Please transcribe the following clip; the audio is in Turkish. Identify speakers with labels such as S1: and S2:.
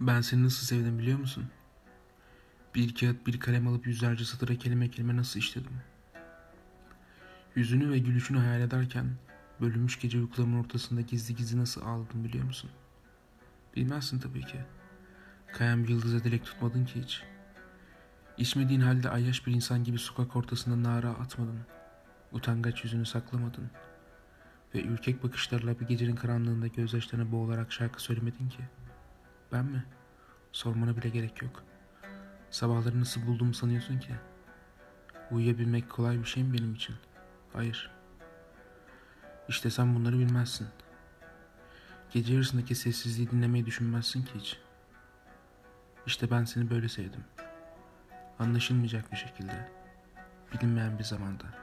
S1: Ben seni nasıl sevdim biliyor musun? Bir kağıt bir kalem alıp yüzlerce satıra kelime kelime nasıl işledim. Yüzünü ve gülüşünü hayal ederken bölünmüş gece uykularımın ortasında gizli gizli nasıl ağladım biliyor musun? Bilmezsin tabii ki. Kayan bir yıldıza dilek tutmadın ki hiç. İçmediğin halde ayyaş bir insan gibi sokak ortasında nara atmadın. Utangaç yüzünü saklamadın. Ve ürkek bakışlarla bir gecenin karanlığında gözyaşlarına boğularak şarkı söylemedin ki. Ben mi? Sormana bile gerek yok. Sabahları nasıl buldum sanıyorsun ki? Uyuyabilmek kolay bir şey mi benim için? Hayır. İşte sen bunları bilmezsin. Gece yarısındaki sessizliği dinlemeyi düşünmezsin ki hiç. İşte ben seni böyle sevdim. Anlaşılmayacak bir şekilde. Bilinmeyen bir zamanda.